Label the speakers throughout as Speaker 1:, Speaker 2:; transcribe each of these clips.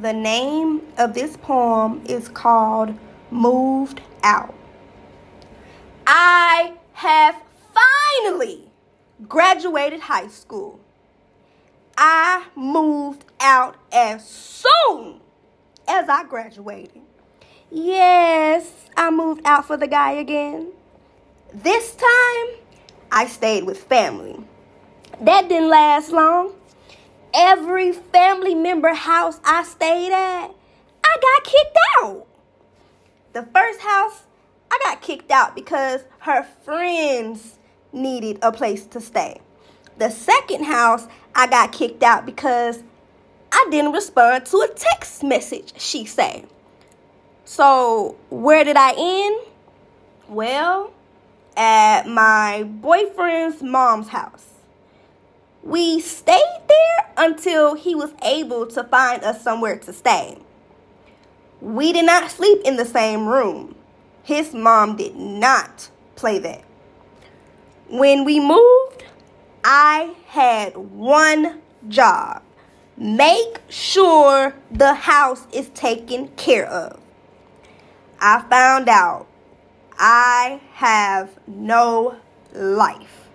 Speaker 1: The name of this poem is called Moved Out. I have finally graduated high school. I moved out as soon as I graduated. Yes, I moved out for the guy again. This time, I stayed with family. That didn't last long. Every family member house I stayed at, I got kicked out. The first house, I got kicked out because her friends needed a place to stay. The second house, I got kicked out because I didn't respond to a text message she said. So, where did I end? Well, at my boyfriend's mom's house. We stayed there until he was able to find us somewhere to stay. We did not sleep in the same room. His mom did not play that. When we moved, I had one job make sure the house is taken care of. I found out I have no life.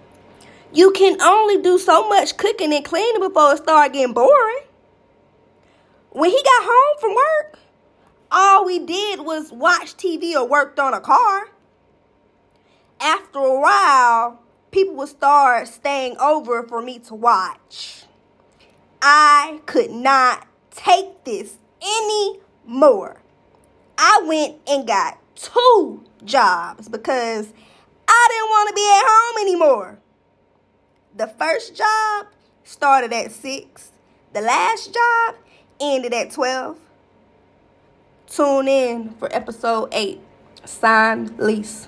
Speaker 1: You can only do so much cooking and cleaning before it start getting boring. When he got home from work, all we did was watch TV or worked on a car. After a while, people would start staying over for me to watch. I could not take this anymore. I went and got two jobs because I didn't want to be at home anymore. The first job started at 6. The last job ended at 12. Tune in for episode 8. Signed Lici.